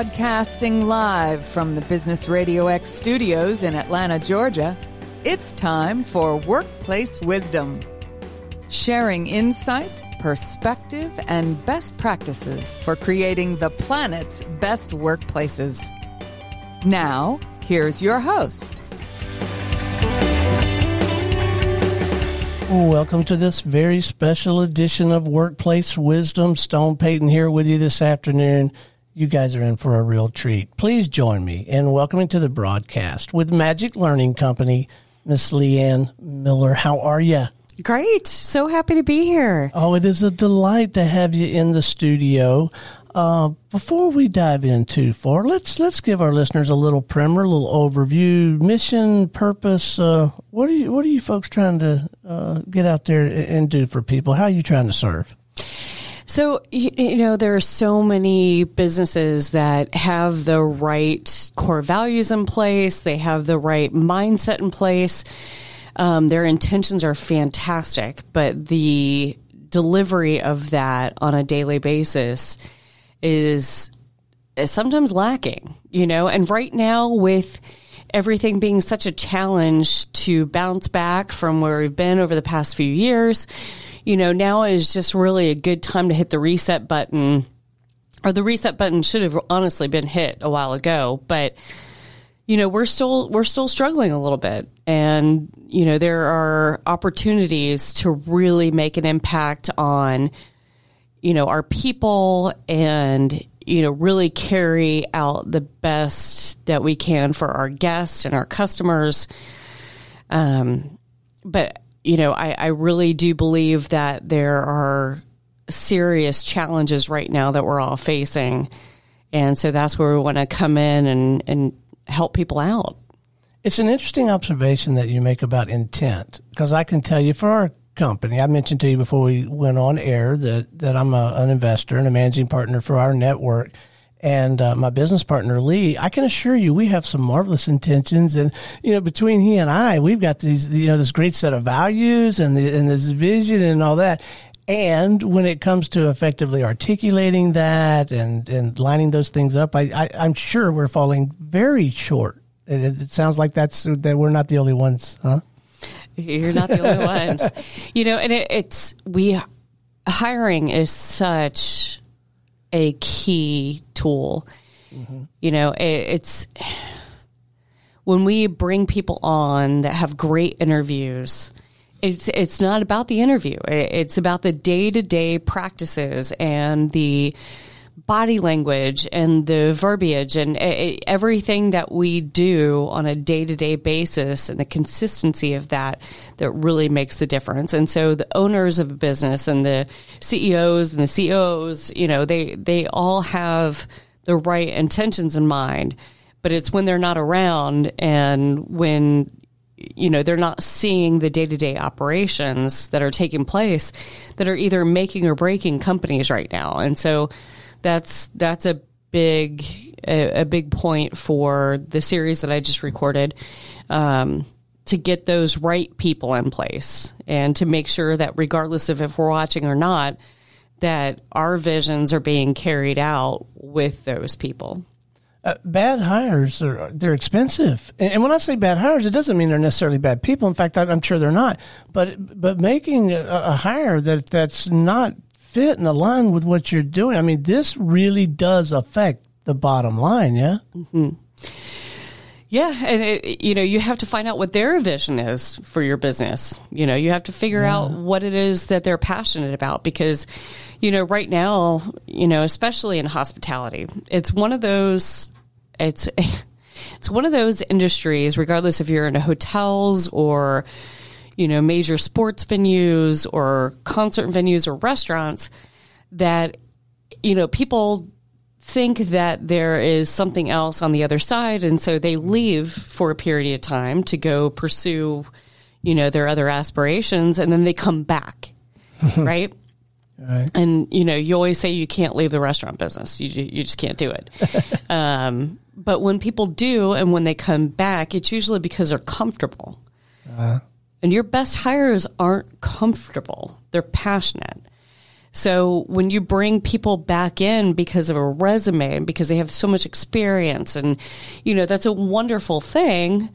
Broadcasting live from the Business Radio X studios in Atlanta, Georgia, it's time for Workplace Wisdom. Sharing insight, perspective, and best practices for creating the planet's best workplaces. Now, here's your host. Welcome to this very special edition of Workplace Wisdom. Stone Payton here with you this afternoon. You guys are in for a real treat. Please join me in welcoming to the broadcast with Magic Learning Company, Miss Leanne Miller. How are you? Great. So happy to be here. Oh, it is a delight to have you in the studio. Uh, before we dive in too far, let's let's give our listeners a little primer, a little overview, mission, purpose. Uh, what are you What are you folks trying to uh, get out there and do for people? How are you trying to serve? So, you know, there are so many businesses that have the right core values in place, they have the right mindset in place. Um, their intentions are fantastic, but the delivery of that on a daily basis is, is sometimes lacking, you know, and right now with everything being such a challenge to bounce back from where we've been over the past few years, you know, now is just really a good time to hit the reset button. Or the reset button should have honestly been hit a while ago, but you know, we're still we're still struggling a little bit. And you know, there are opportunities to really make an impact on you know, our people and you know, really carry out the best that we can for our guests and our customers. Um, but you know, I, I really do believe that there are serious challenges right now that we're all facing. And so that's where we want to come in and, and help people out. It's an interesting observation that you make about intent because I can tell you for our company, I mentioned to you before we went on air that, that I'm a, an investor and a managing partner for our network and uh, my business partner Lee, I can assure you we have some marvelous intentions, and you know between he and I, we've got these you know this great set of values and the, and this vision and all that. And when it comes to effectively articulating that and and lining those things up, I, I am sure we're falling very short. It, it sounds like that's that we're not the only ones, huh? You're not the only ones, you know. And it, it's we hiring is such a key tool. Mm-hmm. You know, it, it's when we bring people on that have great interviews. It's it's not about the interview. It's about the day to day practices and the body language and the verbiage and everything that we do on a day to day basis and the consistency of that that really makes the difference. And so the owners of a business and the CEOs and the COOs, you know, they, they all have the right intentions in mind, but it's when they're not around and when you know they're not seeing the day-to-day operations that are taking place that are either making or breaking companies right now and so that's that's a big a, a big point for the series that I just recorded. Um, to get those right people in place and to make sure that regardless of if we're watching or not, that our visions are being carried out with those people. Uh, bad hires are they're expensive, and, and, when I say bad hires, it doesn't mean they're necessarily bad people. In fact, I, am sure they're not. But but making a, a hire that that's not fit and align with what you're doing. I mean, this really does affect the bottom line, yeah? Mm-hmm. Yeah, and it, you know, you have to find out what their vision is for your business. You know, you have to figure yeah. out what it is that they're passionate about because you know, right now, you know, especially in hospitality, it's one of those it's it's one of those industries regardless if you're in hotels or you know, major sports venues or concert venues or restaurants that, you know, people think that there is something else on the other side. And so they leave for a period of time to go pursue, you know, their other aspirations and then they come back. right? Right. And you know, you always say you can't leave the restaurant business. You you just can't do it. um, but when people do, and when they come back, it's usually because they're comfortable. Uh, and your best hires aren't comfortable, they're passionate. So when you bring people back in because of a resume and because they have so much experience and, you know, that's a wonderful thing.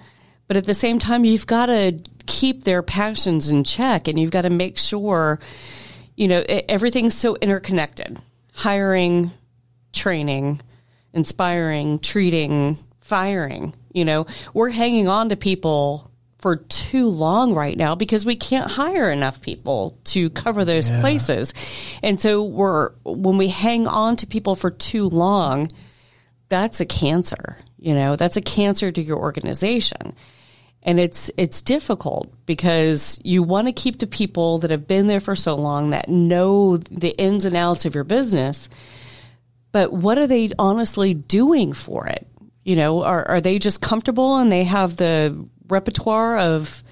But at the same time, you've got to keep their passions in check and you've got to make sure, you know, everything's so interconnected. Hiring, training, inspiring, treating, firing. You know, we're hanging on to people for too long right now because we can't hire enough people to cover those yeah. places. And so we're when we hang on to people for too long, that's a cancer. You know, that's a cancer to your organization. And it's it's difficult because you want to keep the people that have been there for so long that know the ins and outs of your business. But what are they honestly doing for it? You know, are, are they just comfortable and they have the repertoire of,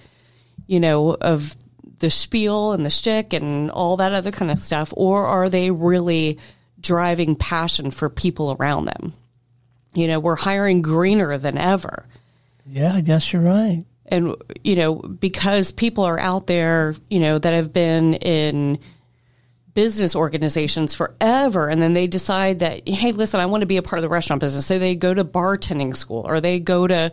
you know, of the spiel and the shtick and all that other kind of stuff, or are they really driving passion for people around them? You know, we're hiring greener than ever. Yeah, I guess you're right. And, you know, because people are out there, you know, that have been in business organizations forever and then they decide that, hey, listen, I want to be a part of the restaurant business. So they go to bartending school or they go to,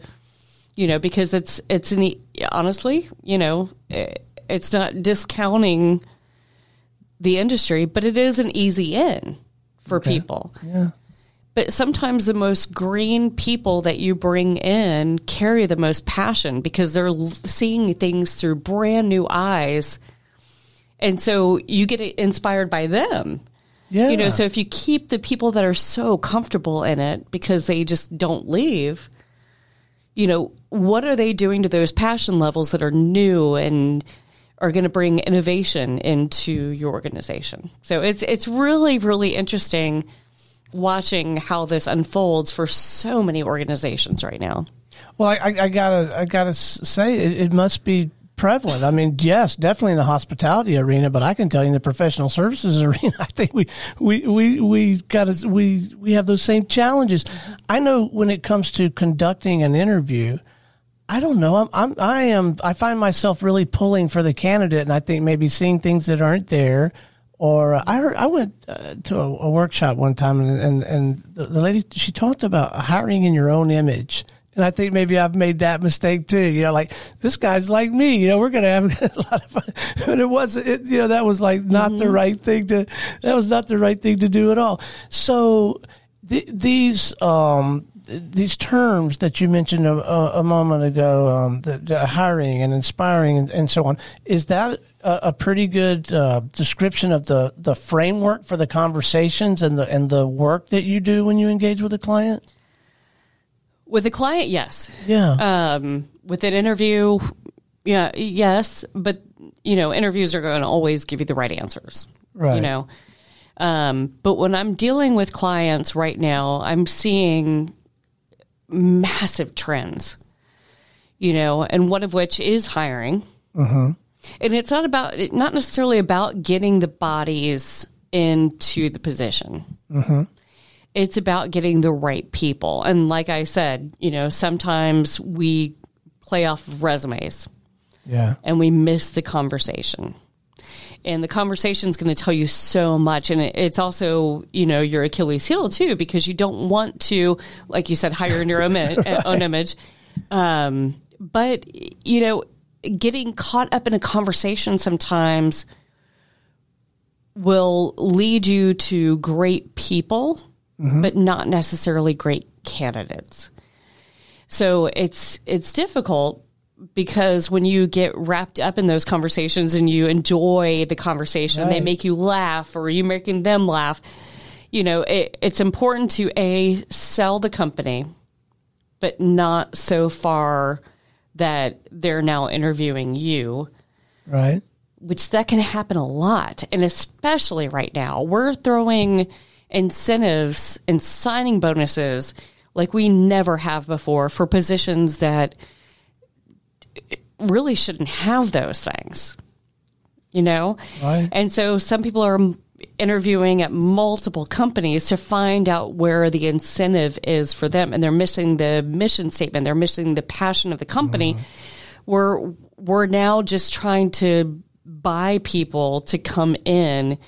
you know, because it's it's an honestly, you know, eh, it's not discounting the industry, but it is an easy in for okay. people. Yeah. But sometimes the most green people that you bring in carry the most passion because they're seeing things through brand new eyes. And so you get inspired by them. Yeah. You know, so if you keep the people that are so comfortable in it because they just don't leave, you know, what are they doing to those passion levels that are new and are going to bring innovation into your organization? So it's it's really really interesting watching how this unfolds for so many organizations right now. Well, I, I, gotta I gotta say it, it must be prevalent. I mean, yes, definitely in the hospitality arena, but I can tell you in the professional services arena, I think we we we we got to, we we have those same challenges. I know when it comes to conducting an interview, I don't know. I'm, I'm I am I find myself really pulling for the candidate, and I think maybe seeing things that aren't there. Or uh, I heard, I went uh, to a, a, workshop one time, and and, and the, the lady she talked about hiring in your own image and I think maybe I've made that mistake too. You know, like this guy's like me. You know, we're going to have a lot of fun. But it wasn't. It, you know, that was like not mm-hmm. the right thing to. That was not the right thing to do at all. So th- these um, these terms that you mentioned a, a, a moment ago, um, the, the, hiring and inspiring and, and, so on, is that a, a pretty good uh, description of the the framework for the conversations and the and the work that you do when you engage with a client? With a client, yes. Yeah. Um, with an interview, yeah, yes. But, you know, interviews are going to always give you the right answers. Right. You know, um, but when I'm dealing with clients right now, I'm seeing massive trends, you know, and one of which is hiring. Uh-huh. And it's not about, not necessarily about getting the bodies into the position. Uh-huh it's about getting the right people. And like I said, you know, sometimes we play off of resumes. Yeah. And we miss the conversation. And the conversation is going to tell you so much. And it's also, you know, your Achilles heel too, because you don't want to, like you said, hire in your own, own image. Um, but, you know, getting caught up in a conversation sometimes will lead you to great people mm-hmm. but not necessarily great candidates. So it's it's difficult because when you get wrapped up in those conversations and you enjoy the conversation, right. they make you laugh or you're making them laugh. You know, it, it's important to a sell the company, but not so far that they're now interviewing you. Right. Which that can happen a lot, and especially right now, we're throwing incentives and signing bonuses like we never have before for positions that really shouldn't have those things. You know? Right. And so some people are interviewing at multiple companies to find out where the incentive is for them and they're missing the mission statement, they're missing the passion of the company. Mm. We're we're now just trying to buy people to come in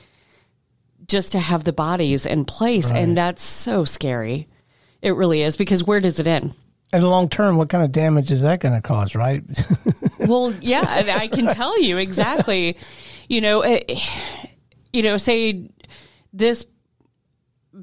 just to have the bodies in place. Right. And that's so scary. It really is because where does it end? And long term, what kind of damage is that going to cause, right? Well, yeah, I can tell you exactly. You know, eh, you know, say this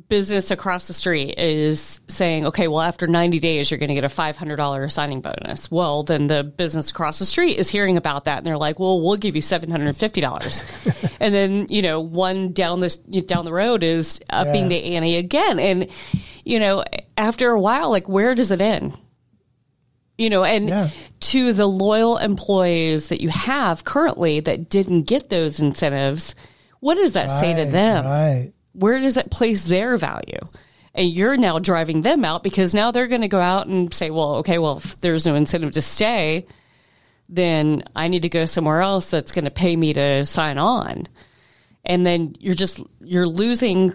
business across the street is saying, okay, well, after 90 days, you're going to get a $500 signing bonus. Well, then the business across the street is hearing about that and they're like, well, we'll give you $750. and then, you know, one down this, down the road is upping Yeah. the ante again. And, you know, after a while, like, where does it end? You know, and Yeah. to the loyal employees that you have currently that didn't get those incentives, what does that say to them? Right. Where does it place their value? And you're now driving them out because now they're going to go out and say, well, okay, well, if there's no incentive to stay, then I need to go somewhere else that's going to pay me to sign on. And then you're just, you're losing,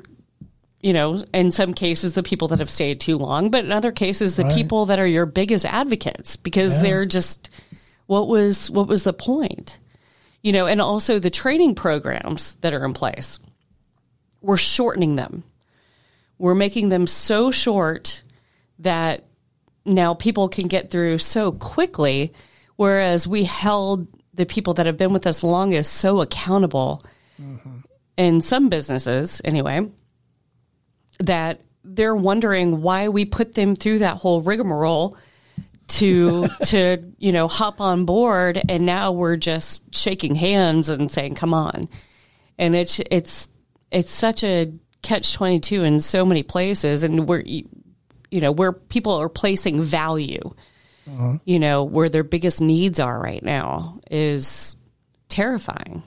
you know, in some cases, the people that have stayed too long, but in other cases, the Right. people that are your biggest advocates because they're just, what was, what was the point? You know, and also the training programs that are in place we're shortening them. We're making them so short that now people can get through so quickly, whereas we held the people that have been with us longest so accountable mm-hmm. in some businesses, anyway, that they're wondering why we put them through that whole rigmarole to to you know hop on board and now we're just shaking hands and saying come on and it's it's it's such a catch 22 in so many places and where you you know where people are placing value uh-huh. you know where their biggest needs are right now is terrifying.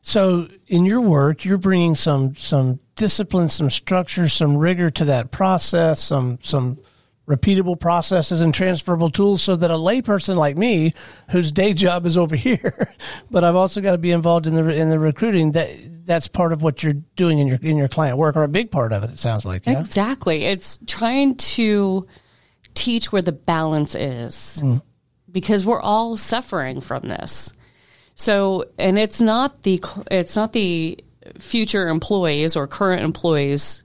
So in your work, you're bringing some some discipline, some structure, some rigor to that process, some some repeatable processes and transferable tools, so that a layperson like me, whose day job is over here, but I've also got to be involved in the in the recruiting. That that's part of what you're doing in your in your client work, or a big part of it. It sounds like. Yeah. Exactly. It's trying to teach where the balance is mm. because we're all suffering from this. So, and it's not the it's not the future employees or current employees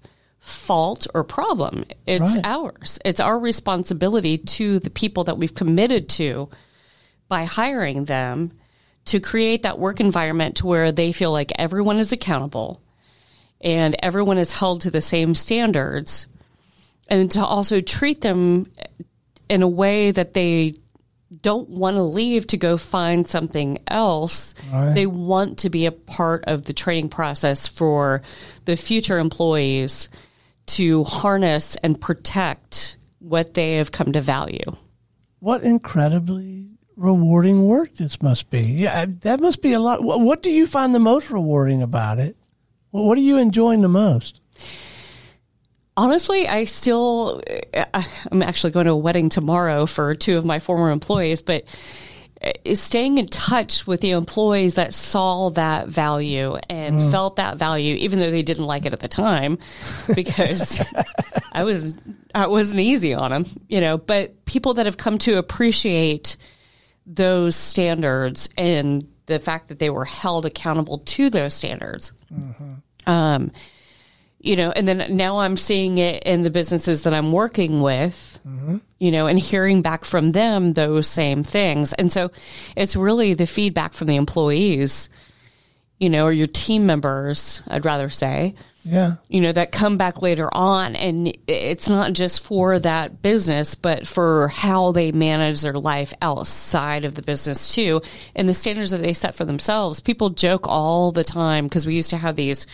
fault or problem. It's Right. ours. It's our responsibility to the people that we've committed to by hiring them to create that work environment to where they feel like everyone is accountable and everyone is held to the same standards and to also treat them in a way that they don't want to leave to go find something else. Right. They want to be a part of the training process for the future employees to harness and protect what they have come to value. What incredibly rewarding work this must be. Yeah, that must be a lot. What, do you find the most rewarding about it? What are you enjoying the most? Honestly, I still, I- I'm actually going to a wedding tomorrow for two of my former employees, but uh, Uh, staying in touch with the employees that saw that value and mm. felt that value, even though they didn't like it at the time, because I was, I wasn't easy on them, you know, but people that have come to appreciate those standards and the fact that they were held accountable to those standards. Mm-hmm. Um, you know, and then now I'm seeing it in the businesses that I'm working with, you know, and hearing back from them those same things. And so it's really the feedback from the employees, you know, or your team members, I'd rather say, Yeah. you know, that come back later on. And it's not just for that business, but for how they manage their life outside of the business too. And the standards that they set for themselves. People joke all the time because we used to have these,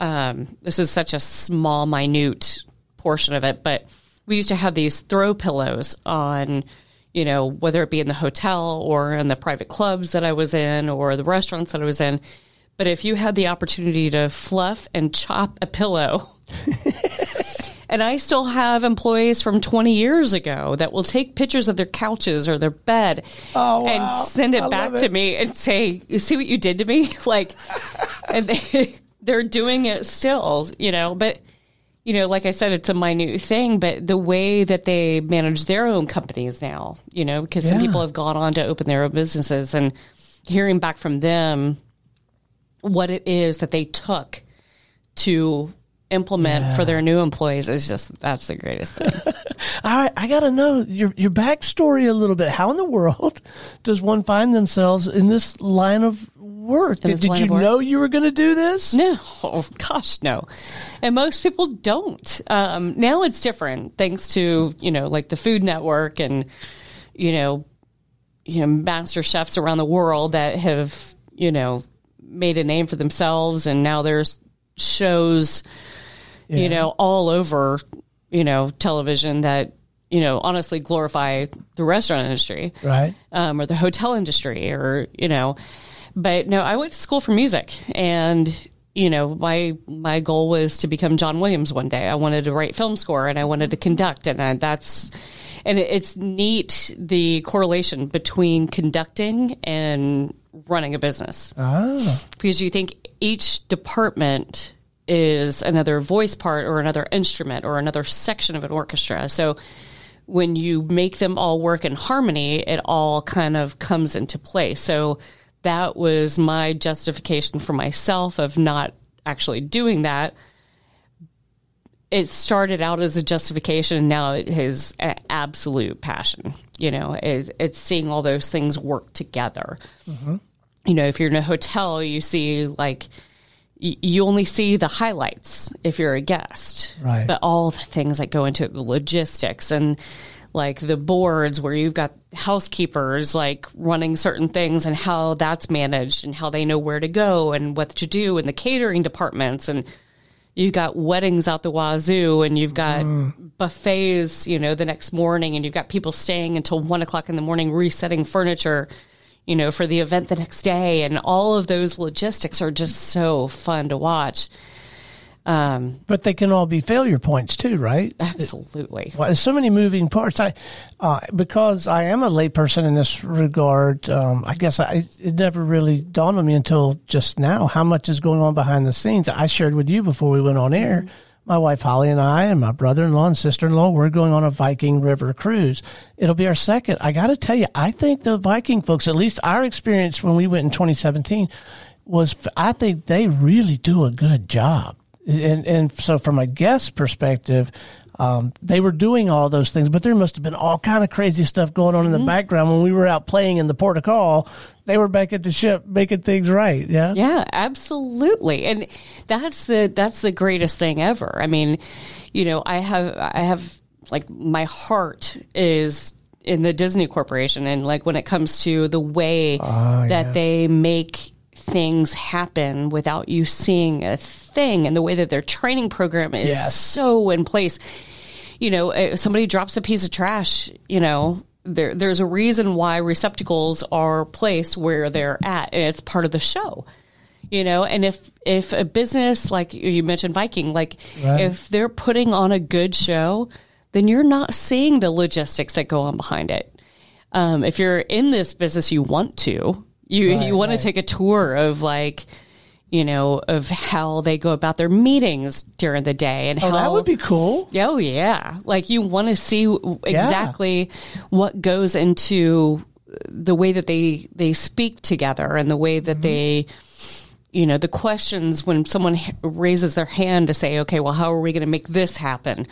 um, this is such a small, minute portion of it, but we used to have these throw pillows on, you know, whether it be in the hotel or in the private clubs that I was in or the restaurants that I was in. But if you had the opportunity to fluff and chop a pillow, and I still have employees from 20 years ago that will take pictures of their couches or their bed Oh, wow. and send it I back to it. me and say, "You see what you did to me?" Like, and they, they're doing it still, you know. But you know, like I said, it's a minute thing, but the way that they manage their own companies now, you know, because some people have gone on to open their own businesses and hearing back from them what it is that they took to implement Yeah. for their new employees is just that's the greatest thing. All right, I got to know your your backstory a little bit. How in the world does one find themselves in this line of work? Did, did you know you were going to do this? No, oh, gosh, no. And most people don't. Um, now it's different thanks to, you know, like the Food Network and, you know, you know, master chefs around the world that have, you know, made a name for themselves. And now there's shows, you know, all over, you know, television that, you know, honestly glorify the restaurant industry Right. um, or the hotel industry or you know but no i went to school for music. And you know my my goal was to become john williams one day. I wanted to write film score and i wanted to conduct. And I, that's and it, it's neat the correlation between conducting and running a business. Ah, because you think each department is another voice part or another instrument or another section of an orchestra. So when you make them all work in harmony, it all kind of comes into play. So that was my justification for myself of not actually doing that. It started out as a justification, and now it is an absolute passion. You know, it, it's seeing all those things work together mm-hmm. you know, if you're in a hotel, you see like you only see the highlights if you're a guest, Right. But all the things that go into it, the logistics and like the boards where you've got housekeepers like running certain things and how that's managed and how they know where to go and what to do and the catering departments and you've got weddings out the wazoo and you've got mm. buffets, you know, the next morning and you've got people staying until one o'clock in the morning resetting furniture, you know, for the event the next day. And all of those logistics are just so fun to watch. Um, but they can all be failure points too, right? absolutely. Well, there's so many moving parts. I, uh, because I am a layperson in this regard. Um, I guess I, it never really dawned on me until just now how much is going on behind the scenes. I shared with you before we went on air. My wife Holly and I and my brother-in-law and sister-in-law we're going on a Viking River cruise. It'll be our second. I got to tell you, I think the Viking folks, at least our experience when we went in 2017, was I think they really do a good job and and so from a guest perspective, um, they were doing all those things, but there must have been all kind of crazy stuff going on in the background when we were out playing in the port of call. They were back at the ship making things right. Yeah, Yeah, absolutely. And that's the that's the greatest thing ever. I mean, you know, I have I have like my heart is in the Disney Corporation and like when it comes to the way that yeah. they make things happen without you seeing a thing and the way that their training program is Yes. so in place. You know, if somebody drops a piece of trash, you know, there there's a reason why receptacles are placed where they're at and it's part of the show you know and if if a business like you mentioned viking like Right. if they're putting on a good show then you're not seeing the logistics that go on behind it um, if you're in this business you want to you Right, you want right. to take a tour of like you know of how they go about their meetings during the day and oh, how that would be cool. Oh yeah, like you want to see exactly what goes into the way that they they speak together and the way that mm-hmm. they you know the questions when someone raises their hand to say okay well how are we going to make this happen?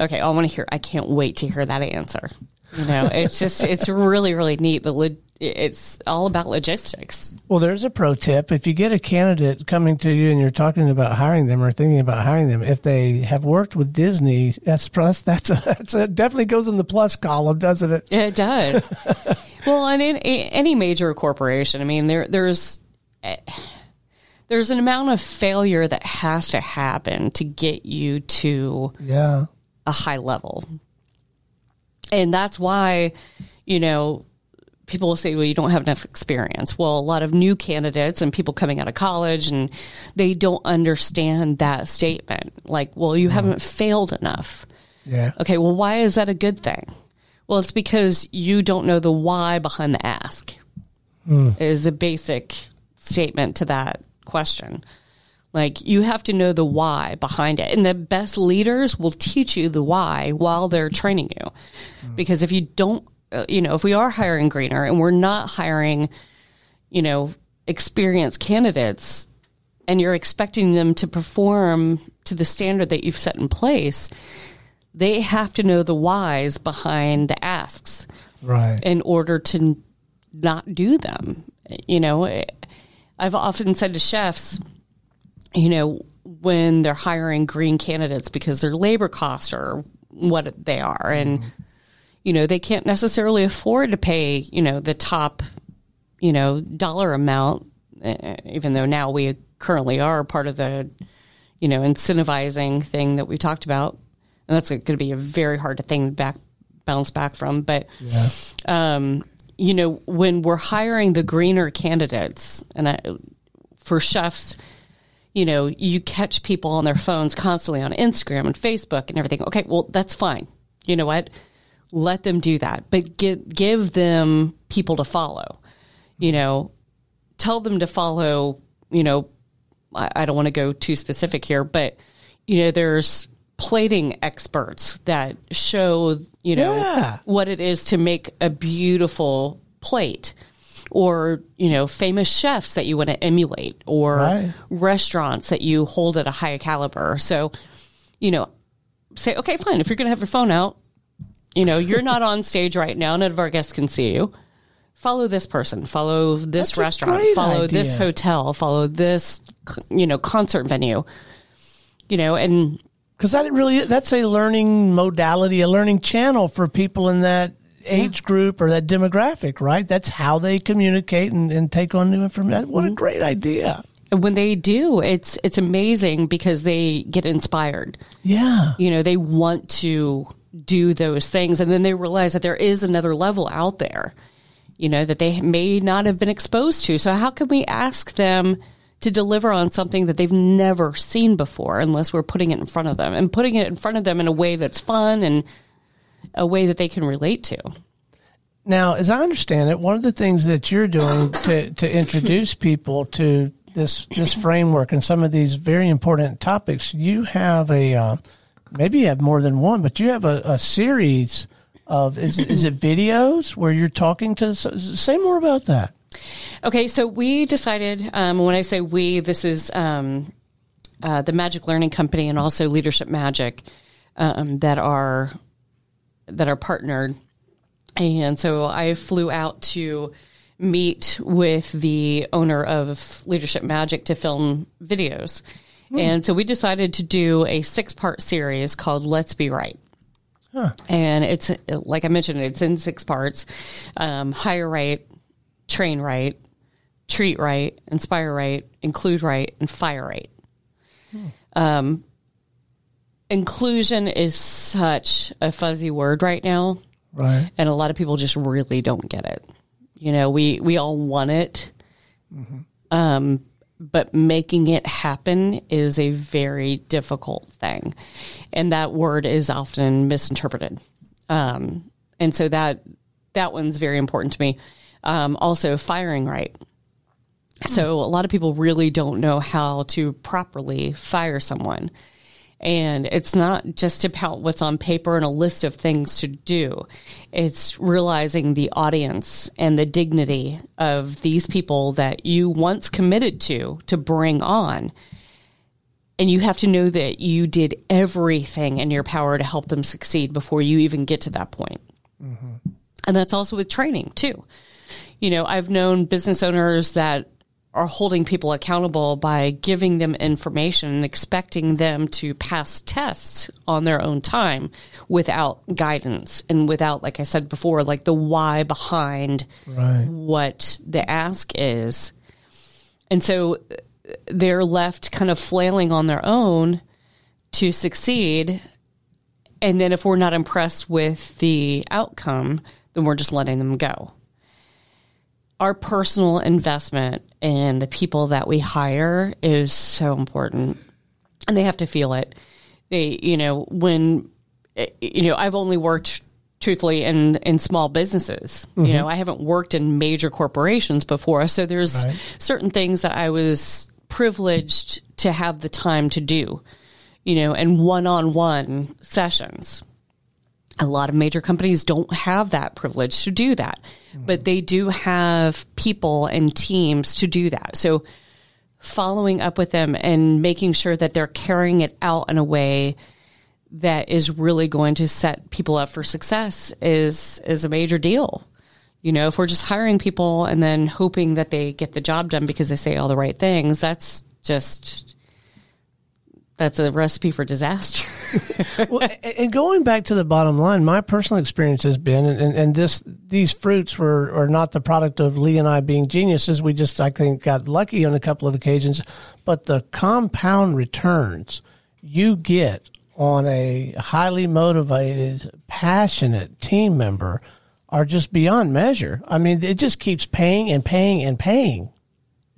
Okay i want to hear i can't wait to hear that answer. You know it's just it's really really neat the it's all about logistics Well, there's a pro tip. If you get a candidate coming to you and you're talking about hiring them or thinking about hiring them, if they have worked with Disney, that's plus that's a, that's a definitely goes in the plus column, doesn't it? It does. well, and in a- any major corporation, I mean, there there's there's an amount of failure that has to happen to get you to Yeah. a high level, and that's why you know people will say, well, you don't have enough experience. Well, a lot of new candidates and people coming out of college and they don't understand that statement. Like, well, you mm. haven't failed enough. Yeah. Okay, well, why is that a good thing? Well, it's because you don't know the why behind the ask, mm. is a basic statement to that question. Like, you have to know the why behind it. And the best leaders will teach you the why while they're training you. Mm. Because if you don't, Uh, you know, if we are hiring greener and we're not hiring, you know, experienced candidates, and you're expecting them to perform to the standard that you've set in place, they have to know the whys behind the asks Right. in order to not do them. You know, eh, I've often said to chefs, you know, when they're hiring green candidates because their labor costs are what they are, and mm-hmm. You know they can't necessarily afford to pay you know the top you know dollar amount, eh, even though now we currently are part of the you know incentivizing thing that we talked about, and that's going to be a very hard thing to back bounce back from, but Yeah. um, you know, when we're hiring the greener candidates, and I, for chefs, you know, you catch people on their phones constantly on Instagram and Facebook and everything. Okay, well, that's fine. You know what? Let them do that, but give give them people to follow. You know, tell them to follow. You know, I, I don't want to go too specific here, but you know, there's plating experts that show you know Yeah. what it is to make a beautiful plate or you know famous chefs that you want to emulate or Right. restaurants that you hold at a high caliber so you know say okay fine if you're going to have your phone out you know you're not on stage right now none of our guests can see you follow this person follow this That's restaurant follow this hotel follow this you know concert venue you know and Because that really that's a learning modality, a learning channel for people in that age group or that demographic, right? That's how they communicate and, and take on new information. What a mm-hmm. great idea. And when they do, it's it's amazing because they get inspired. Yeah. You know, they want to do those things and then they realize that there is another level out there, you know, that they may not have been exposed to. So how can we ask them to deliver on something that they've never seen before unless we're putting it in front of them and putting it in front of them in a way that's fun and a way that they can relate to. Now, as I understand it, one of the things that you're doing to, to introduce people to this this framework and some of these very important topics, you have a uh, maybe you have more than one, but you have a, a series of is is it videos where you're talking to say more about that. Okay, so we decided, um, when I say we, this is um, uh, the Magic Learning Company and also Leadership Magic um, that are that are partnered. And so I flew out to meet with the owner of Leadership Magic to film videos. And so we decided to do a six part series called Let's Be Right. And it's like I mentioned, it's in six parts: um, hire right, train right, treat right, inspire right, include right, and fire right. Um, inclusion is such a fuzzy word right now, Right. and a lot of people just really don't get it. You know, we we all want it, um, but making it happen is a very difficult thing, and that word is often misinterpreted. Um, and so that that one's very important to me. Um, also, firing right. So a lot of people really don't know how to properly fire someone. And it's not just about what's on paper and a list of things to do. It's realizing the audience and the dignity of these people that you once committed to to bring on. And you have to know that you did everything in your power to help them succeed before you even get to that point. Mm-hmm. And that's also with training too. You know, I've known business owners that are holding people accountable by giving them information and expecting them to pass tests on their own time without guidance and without, like I said before, like the why behind Right. what the ask is. And so uh, they're left kind of flailing on their own to succeed. And then if we're not impressed with the outcome, then we're just letting them go. Our personal investment in the people that we hire is so important. And they have to feel it. They, you know, when, eh, you know, I've only worked truthfully in, in small businesses. You know, I haven't worked in major corporations before. So there's Right. certain things that I was privileged to have the time to do, you know, and one on one sessions. A lot of major companies don't have that privilege to do that, but they do have people and teams to do that. So following up with them and making sure that they're carrying it out in a way that is really going to set people up for success is is a major deal. You know, if we're just hiring people and then hoping that they get the job done because they say all the right things, that's just that's a recipe for disaster. well, and going back to the bottom line, my personal experience has been, and, and this these fruits were are not the product of Lee and I being geniuses. We just, I think, got lucky on a couple of occasions. But the compound returns you get on a highly motivated, passionate team member are just beyond measure. I mean, it just keeps paying and paying and paying.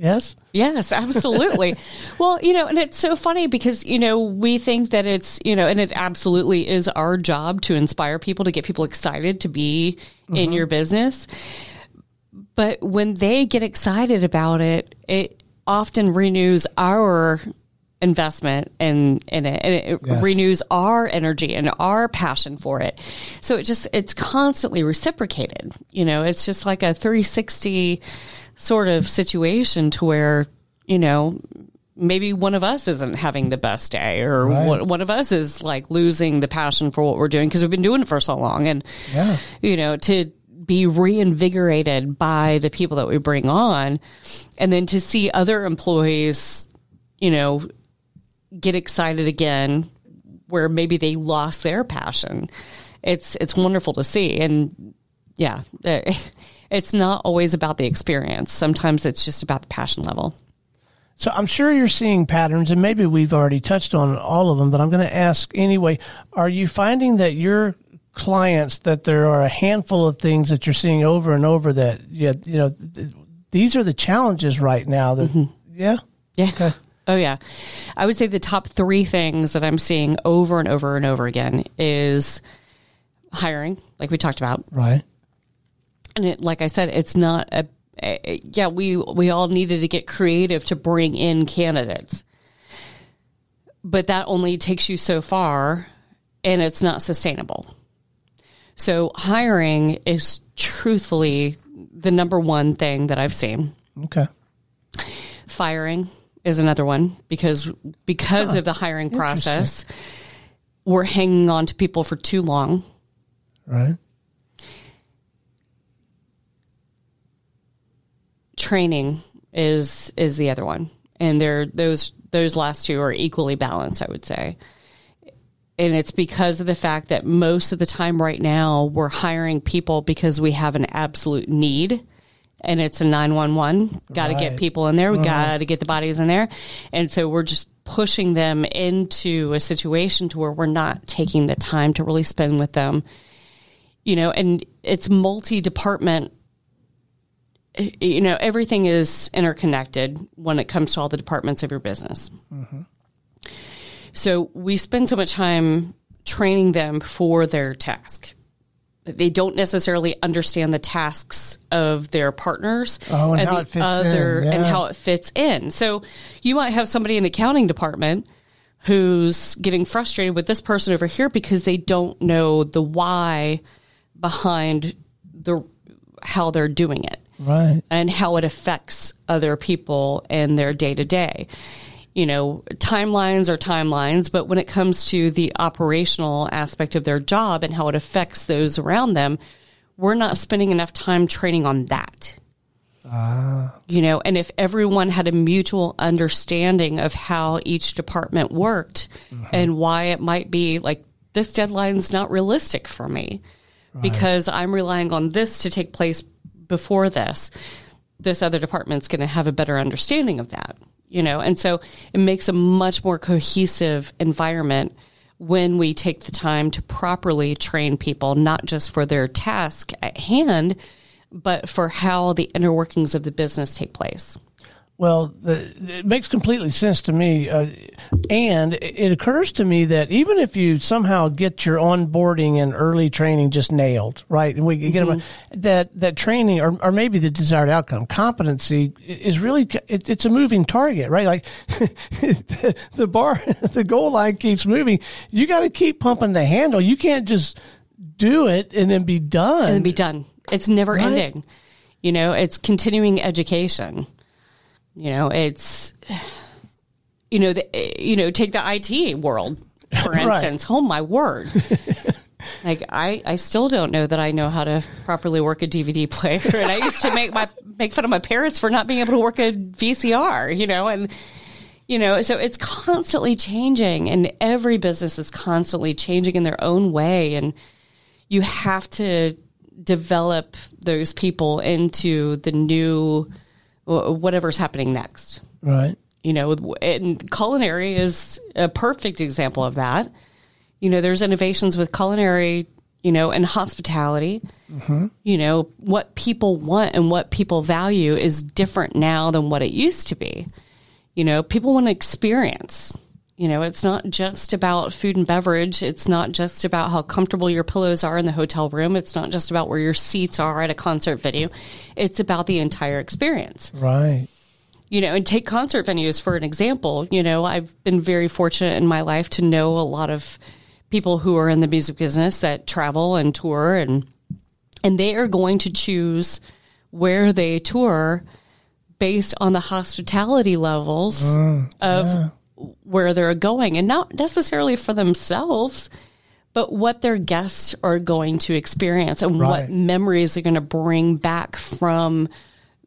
Yes. Yes, absolutely. well, you know, and it's so funny because, you know, we think that it's, you know, and it absolutely is our job to inspire people, to get people excited to be mm-hmm. in your business. But when they get excited about it, it often renews our investment in, in it and it yes. renews our energy and our passion for it. So it just, it's constantly reciprocated. You know, it's just like a 360 sort of situation to where, you know, maybe one of us isn't having the best day or right. one, one, of us is like losing the passion for what we're doing because we've been doing it for so long. And, yeah. you know, to be reinvigorated by the people that we bring on and then to see other employees, you know, get excited again where maybe they lost their passion. It's, it's wonderful to see. And yeah, it's not always about the experience. Sometimes it's just about the passion level. So I'm sure you're seeing patterns, and maybe we've already touched on all of them, but I'm going to ask anyway. Are you finding that your clients that there are a handful of things that you're seeing over and over that yeah, you know th- these are the challenges right now that mm-hmm. yeah yeah okay. oh yeah i would say the top three things that i'm seeing over and over and over again is hiring like we talked about right and it, like I said, it's not a, a, yeah, we, we all needed to get creative to bring in candidates, but that only takes you so far and it's not sustainable. So hiring is truthfully the number one thing that I've seen. Okay. Firing is another one because because huh. of the hiring process, we're hanging on to people for too long. Right. Training is is the other one, and they're those those last two are equally balanced, I would say. And it's because of the fact that most of the time right now we're hiring people because we have an absolute need and it's a 911. Got to right. get people in there. We uh-huh. got to get the bodies in there. And so we're just pushing them into a situation to where we're not taking the time to really spend with them. You know, and it's multi department you know, everything is interconnected when it comes to all the departments of your business. Mm-hmm. So we spend so much time training them for their task. They don't necessarily understand the tasks of their partners oh, and, and the other yeah. and how it fits in. So you might have somebody in the accounting department who's getting frustrated with this person over here because they don't know the why behind the how they're doing it right and how it affects other people in their day to day you know timelines are timelines but when it comes to the operational aspect of their job and how it affects those around them we're not spending enough time training on that uh. you know and if everyone had a mutual understanding of how each department worked uh-huh. and why it might be like this deadline's not realistic for me right. because i'm relying on this to take place before this, this other department's going to have a better understanding of that, you know? And so it makes a much more cohesive environment when we take the time to properly train people, not just for their task at hand, but for how the inner workings of the business take place. Well, the, it makes completely sense to me. Uh, and it occurs to me that even if you somehow get your onboarding and early training just nailed, right? And we mm-hmm. get them, that, that training or, or maybe the desired outcome, competency is really, it, it's a moving target, right? Like the, the bar, the goal line keeps moving. You got to keep pumping the handle. You can't just do it and then be done. And then be done. It's never right? ending. You know, it's continuing education You know, it's you know, the, you know, take the IT world for Right. instance. Oh my word. like I, I still don't know that I know how to properly work a DVD player. And I used to make my make fun of my parents for not being able to work a VCR, you know, and you know, so it's constantly changing and every business is constantly changing in their own way and you have to develop those people into the new whatever's happening next. Right. you know and culinary is a perfect example of that. You know there's innovations with culinary you know and hospitality. Mm-hmm. You know what people want and what people value is different now than what it used to be. You know people want to experience you know it's not just about food and beverage. It's not just about how comfortable your pillows are in the hotel room. It's not just about where your seats are at a concert venue. It's about the entire experience. Right. you know, and take concert venues for an example. You know, I've been very fortunate in my life to know a lot of people who are in the music business that travel and tour and and they are going to choose where they tour based on the hospitality levels mm, of where they're going and not necessarily for themselves but what their guests are going to experience and Right. what memories they're going to bring back from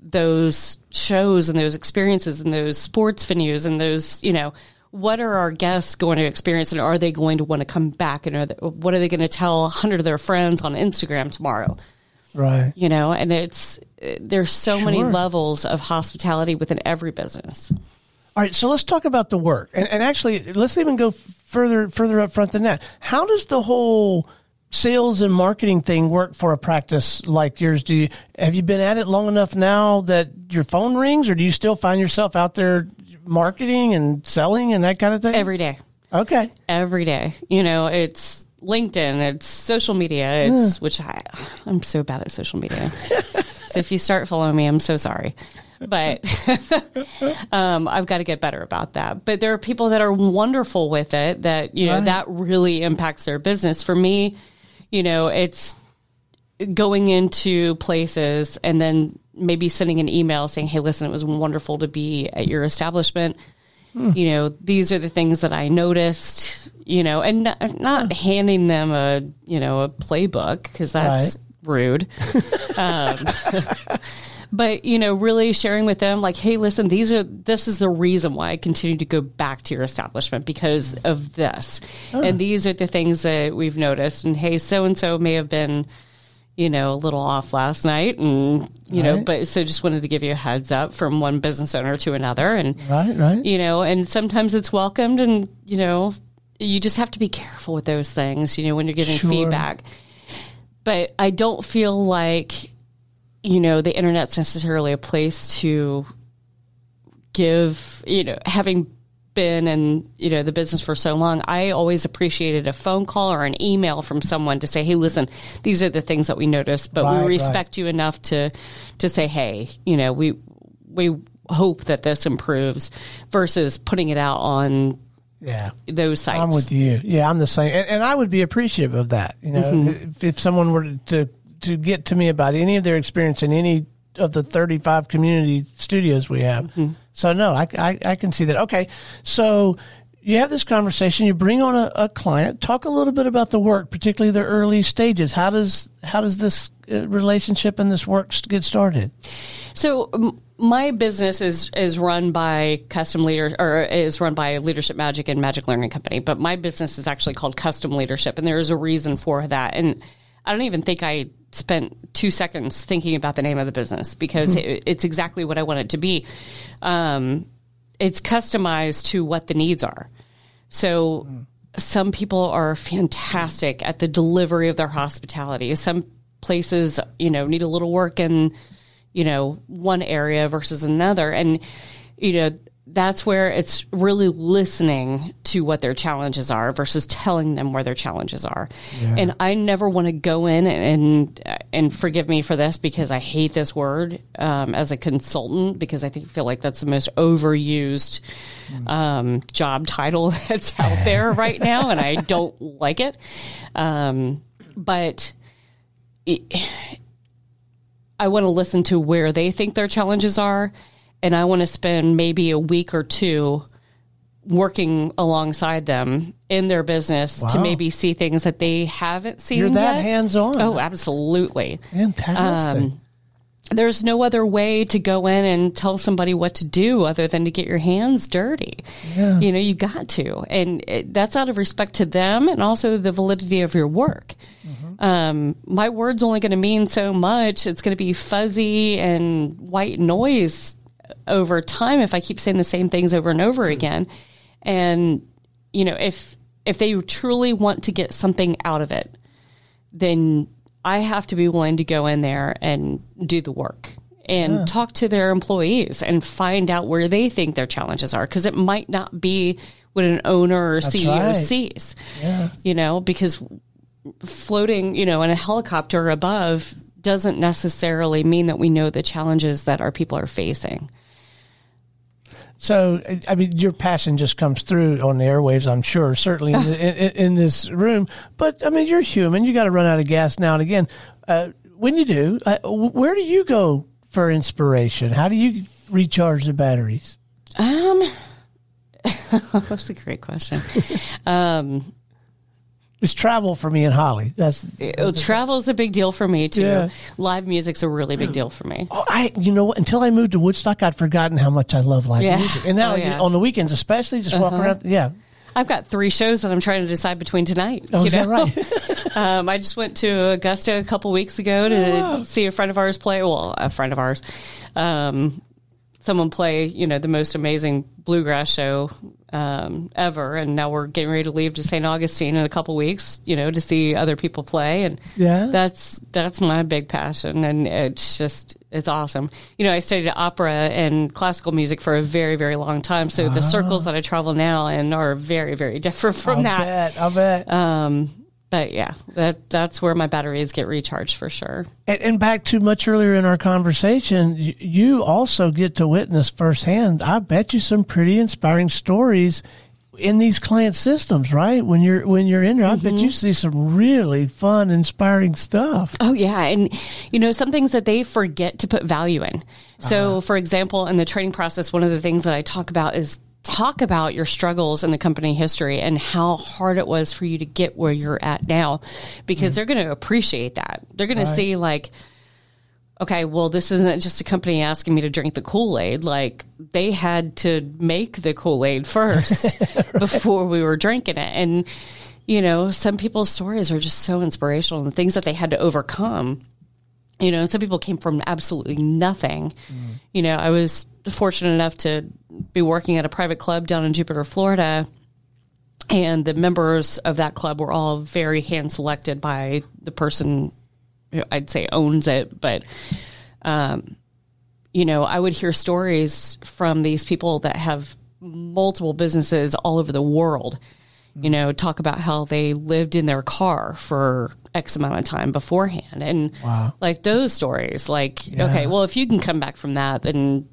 those shows and those experiences and those sports venues and those, you know, what are our guests going to experience and are they going to want to come back and are they, what are they going to tell a hundred of their friends on Instagram tomorrow? Right. You know, and it's, eh, there's so many levels of hospitality within every business. All right, so let's talk about the work, and, and actually, let's even go further further up front than that. How does the whole sales and marketing thing work for a practice like yours? Do you have you been at it long enough now that your phone rings, or do you still find yourself out there marketing and selling and that kind of thing? Every day. okay, every day. You know, it's LinkedIn, it's social media, it's hmm. which I I'm so bad at social media. so if you start following me, I'm so sorry. But um, I've got to get better about that. But there are people that are wonderful with it that, you know, Right. that really impacts their business. For me, you know, it's going into places and then maybe sending an email saying, "Hey, listen, it was wonderful to be at your establishment. You know, these are the things that I noticed. You know, and not, not handing them a you know a playbook because that's rude. um, but you know, really sharing with them like, "Hey, listen, these are this is the reason why I continue to go back to your establishment because of this, and these are the things that we've noticed. And hey, so and so may have been." you know, a little off last night and, you know, but so just wanted to give you a heads up from one business owner to another. And, right, right, you know, and sometimes it's welcomed and, you know, you just have to be careful with those things, you know, when you're giving Sure. feedback. But I don't feel like, you know, the internet's necessarily a place to give, you know, having been in, you know, the business for so long, I always appreciated a phone call or an email from someone to say, Hey, listen, these are the things that we noticed, but Right, we right. respect you enough to, to say, Hey, you know, we, we hope that this improves versus putting it out on yeah. those sites. I'm with you. Yeah, I'm the same, and, and I would be appreciative of that. You know, mm-hmm. if, if someone were to to get to me about any of their experience in any of the 35 community studios we have. So no, I, I I can see that. Okay, so you have this conversation. You bring on a, a client. Talk a little bit about the work, particularly the early stages. How does how does this uh, relationship and this work get started? So my business is is run by Custom Leader or is run by Leadership Magic and Magic Learning Company, but my business is actually called Custom Leadership, and there is a reason for that. And I don't even think I spent two seconds thinking about the name of the business because it, it's exactly what I want it to be. Um, it's customized to what the needs are. So some people are fantastic at the delivery of their hospitality. Some places, you know, need a little work in, you know, one area versus another. And, you know, that's where it's really listening to what their challenges are versus telling them where their challenges are. And I never want to go in and and forgive me for this because I hate this word um, as a consultant because I think feel like that's the most overused um, job title that's out there right now, and I don't like it. Um, but it, I want to listen to where they think their challenges are and I want to spend maybe a week or two working alongside them in their business to maybe see things that they haven't seen You're that yet. hands-on. Oh, absolutely. Fantastic. Um, There's no other way to go in and tell somebody what to do other than to get your hands dirty. Yeah. You know, you got to. And it, that's out of respect to them and also the validity of your work. Um, my word's only going to mean so much. It's going to be fuzzy and white noise over time if I keep saying the same things over and over mm. again. And, you know, if, if they truly want to get something out of it, then I have to be willing to go in there and do the work and talk to their employees and find out where they think their challenges are because it might not be what an owner or CEO right. sees. You know, because floating, you know, in a helicopter above doesn't necessarily mean that we know the challenges that our people are facing. So, I mean, your passion just comes through on the airwaves, I'm sure, certainly in, the, in, in this room. But, I mean, you're human. You got to run out of gas now and again. Uh, when you do, uh, where do you go for inspiration? How do you recharge the batteries? Um, that's a great question. Um, It's travel for me and Holly. That's Travel is a big deal for me too. Yeah. Live music's a really big deal for me. Oh, I you know? Until I moved to Woodstock, I'd forgotten how much I love live Yeah. music. And now Oh, yeah. on the weekends, especially, just walk around. Yeah, I've got three shows that I'm trying to decide between tonight. oh, you is that know? right? um, I just went to Augusta a couple weeks ago to see a friend of ours play. Well, a friend of ours, um, someone play. You know, the most amazing bluegrass show um, ever. And now we're getting ready to leave to St. Augustine in a couple weeks. You know, to see other people play. And Yeah. that's that's my big passion, and it's just it's awesome. You know, I studied opera and classical music for a very very long time, so the circles that I travel now and are very very different from I'll that. bet. I'll bet. Um, but yeah, that that's where my batteries get recharged for sure. And, and back to much earlier in our conversation, you, you also get to witness firsthand. I bet you some pretty inspiring stories in these client systems, right? When you're when you're in there, I bet you mm-hmm. see some really fun, inspiring stuff. Oh yeah, and you know some things that they forget to put value in. So, uh-huh. for example, in the training process, one of the things that I talk about is talk about your struggles in the company history and how hard it was for you to get where you're at now, because mm. they're going to appreciate that. They're going to see like. Okay, well, this isn't just a company asking me to drink the Kool Aid. Like, they had to make the Kool Aid first before we were drinking it. And, you know, some people's stories are just so inspirational and the things that they had to overcome you know, and some people came from absolutely nothing. You know, I was fortunate enough to be working at a private club down in Jupiter, Florida, and the members of that club were all very hand selected by the person who I'd say owns it, but um, you know, I would hear stories from these people that have multiple businesses all over the world. You know, talk about how they lived in their car for X amount of time beforehand. And Wow. like those stories, like, okay, well, if you can come back from that, then,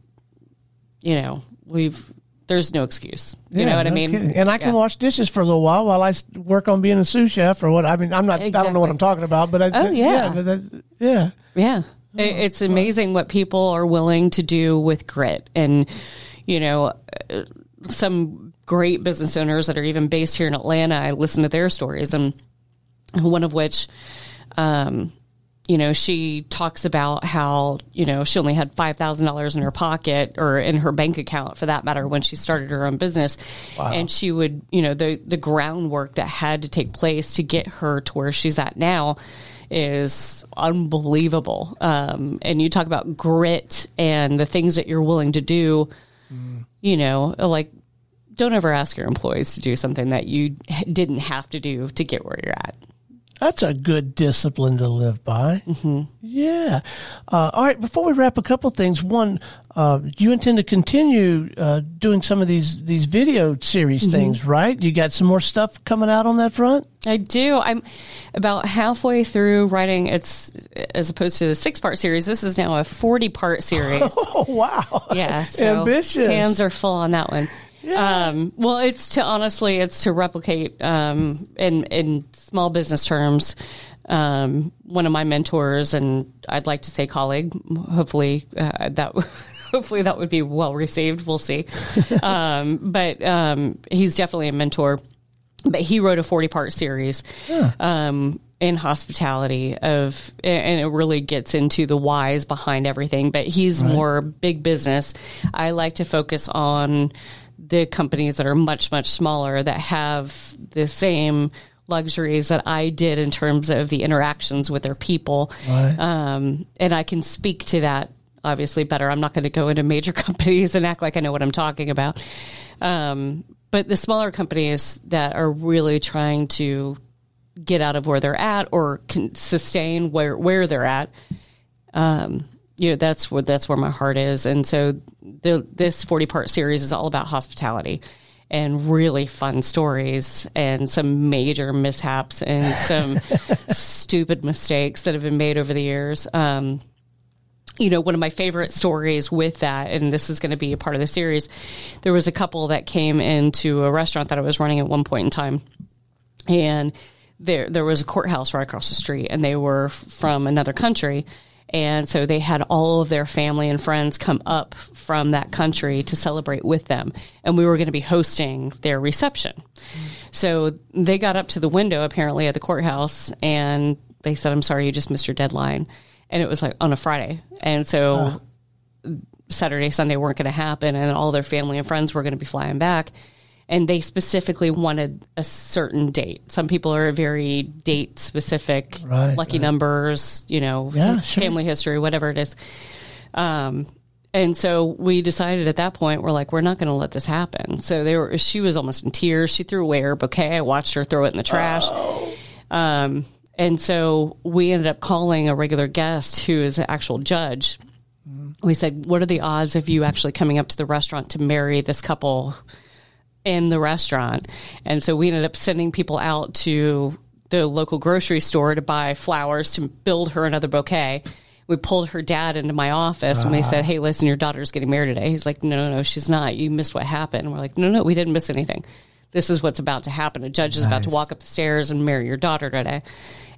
you know, we've, there's no excuse. You know Yeah, what I mean? kidding. And I can Yeah. wash dishes for a little while while I work on being a sous chef or what. I mean, I'm not. I don't know what I'm talking about, but I, Oh, yeah. but that, yeah. Yeah. It- It's amazing what people are willing to do with grit. And, you know, uh, some great business owners that are even based here in Atlanta, I listen to their stories, and one of which, um, you know, she talks about how, you know, she only had $5,000 in her pocket or in her bank account for that matter when she started her own business. And she would, you know, the, the groundwork that had to take place to get her to where she's at now is unbelievable. Um, and you talk about grit and the things that you're willing to do, you know, like don't ever ask your employees to do something that you didn't have to do to get where you're at. That's a good discipline to live by. Mm-hmm. Yeah. Uh, all right. Before we wrap, a couple things. One, uh, you intend to continue uh, doing some of these these video series Mm-hmm. things, right? You got some more stuff coming out on that front. I do. I'm about halfway through writing. It's as opposed to the six part series. This is now a forty part series. Oh wow! yeah, so ambitious. Hands are full on that one. Um, well, it's to honestly, it's to replicate um, in in small business terms. Um, one of my mentors, and I'd like to say colleague, hopefully uh, that hopefully that would be well received. We'll see. um, but um, he's definitely a mentor. But he wrote a 40 part series. Um, in hospitality of and it really gets into the whys behind everything but he's right. more big business i like to focus on the companies that are much much smaller that have the same luxuries that i did in terms of the interactions with their people right. um, and i can speak to that obviously better i'm not going to go into major companies and act like i know what i'm talking about um, but the smaller companies that are really trying to get out of where they're at or can sustain where where they're at. Um, you know, that's where that's where my heart is, and so the this forty part series is all about hospitality and really fun stories and some major mishaps and some stupid mistakes that have been made over the years. Um, you know, one of my favorite stories with that, and this is going to be a part of the series, there was a couple that came into a restaurant that I was running at one point in time. And there there was a courthouse right across the street, and they were from another country. And so they had all of their family and friends come up from that country to celebrate with them. And we were going to be hosting their reception. So they got up to the window apparently at the courthouse and they said, I'm sorry, you just missed your deadline. And it was like on a Friday. And so uh. Saturday, Sunday weren't going to happen. And all their family and friends were going to be flying back and they specifically wanted a certain date. Some people are very date specific, right, lucky right. numbers, you know, yeah, sure. family history, whatever it is. Um, and so we decided at that point, we're like, we're not going to let this happen. So they were, she was almost in tears. She threw away her bouquet. I watched her throw it in the trash. Oh. Um, and so we ended up calling a regular guest who is an actual judge. We said, what are the odds of you actually coming up to the restaurant to marry this couple in the restaurant. And so we ended up sending people out to the local grocery store to buy flowers to build her another bouquet. We pulled her dad into my office and we said, Hey, listen, your daughter's getting married today. He's like, No, no, no, she's not. You missed what happened. And we're like, No, no, we didn't miss anything. This is what's about to happen. A judge is nice. about to walk up the stairs and marry your daughter today.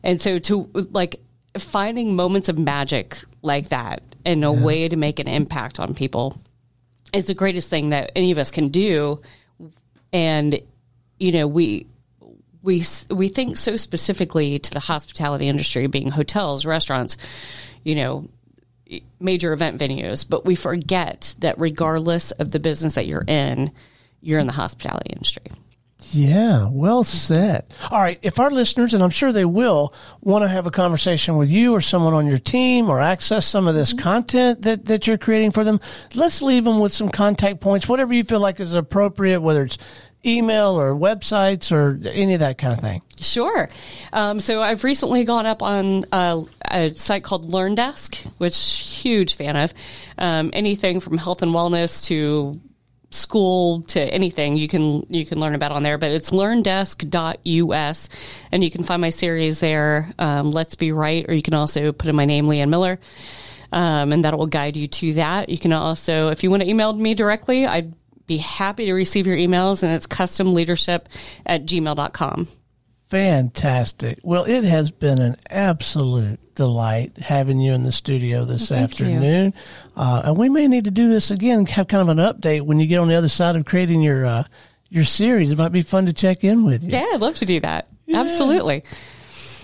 And so to like finding moments of magic like that and a yeah. way to make an impact on people is the greatest thing that any of us can do and you know we we we think so specifically to the hospitality industry being hotels, restaurants, you know, major event venues, but we forget that regardless of the business that you're in, you're in the hospitality industry. Yeah, well said. All right, if our listeners, and I'm sure they will, want to have a conversation with you or someone on your team or access some of this mm-hmm. content that, that you're creating for them, let's leave them with some contact points, whatever you feel like is appropriate, whether it's email or websites or any of that kind of thing. Sure. Um, so I've recently gone up on a, a, site called LearnDesk, which huge fan of. Um, anything from health and wellness to school to anything you can you can learn about on there but it's learndesk.us and you can find my series there um, let's be right or you can also put in my name leanne miller um, and that will guide you to that. You can also if you want to email me directly i'd be happy to receive your emails and it's customleadership at gmail.com Fantastic. Well, it has been an absolute delight having you in the studio this well, afternoon. Uh, and we may need to do this again, have kind of an update when you get on the other side of creating your uh, your series. It might be fun to check in with you. Yeah, I'd love to do that. Yeah. Absolutely.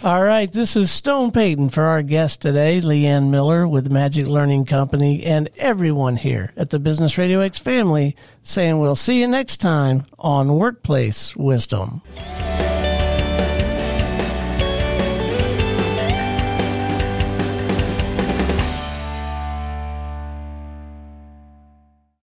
All right, this is Stone Payton for our guest today, Leanne Miller with Magic Learning Company, and everyone here at the Business Radio X family saying we'll see you next time on Workplace Wisdom.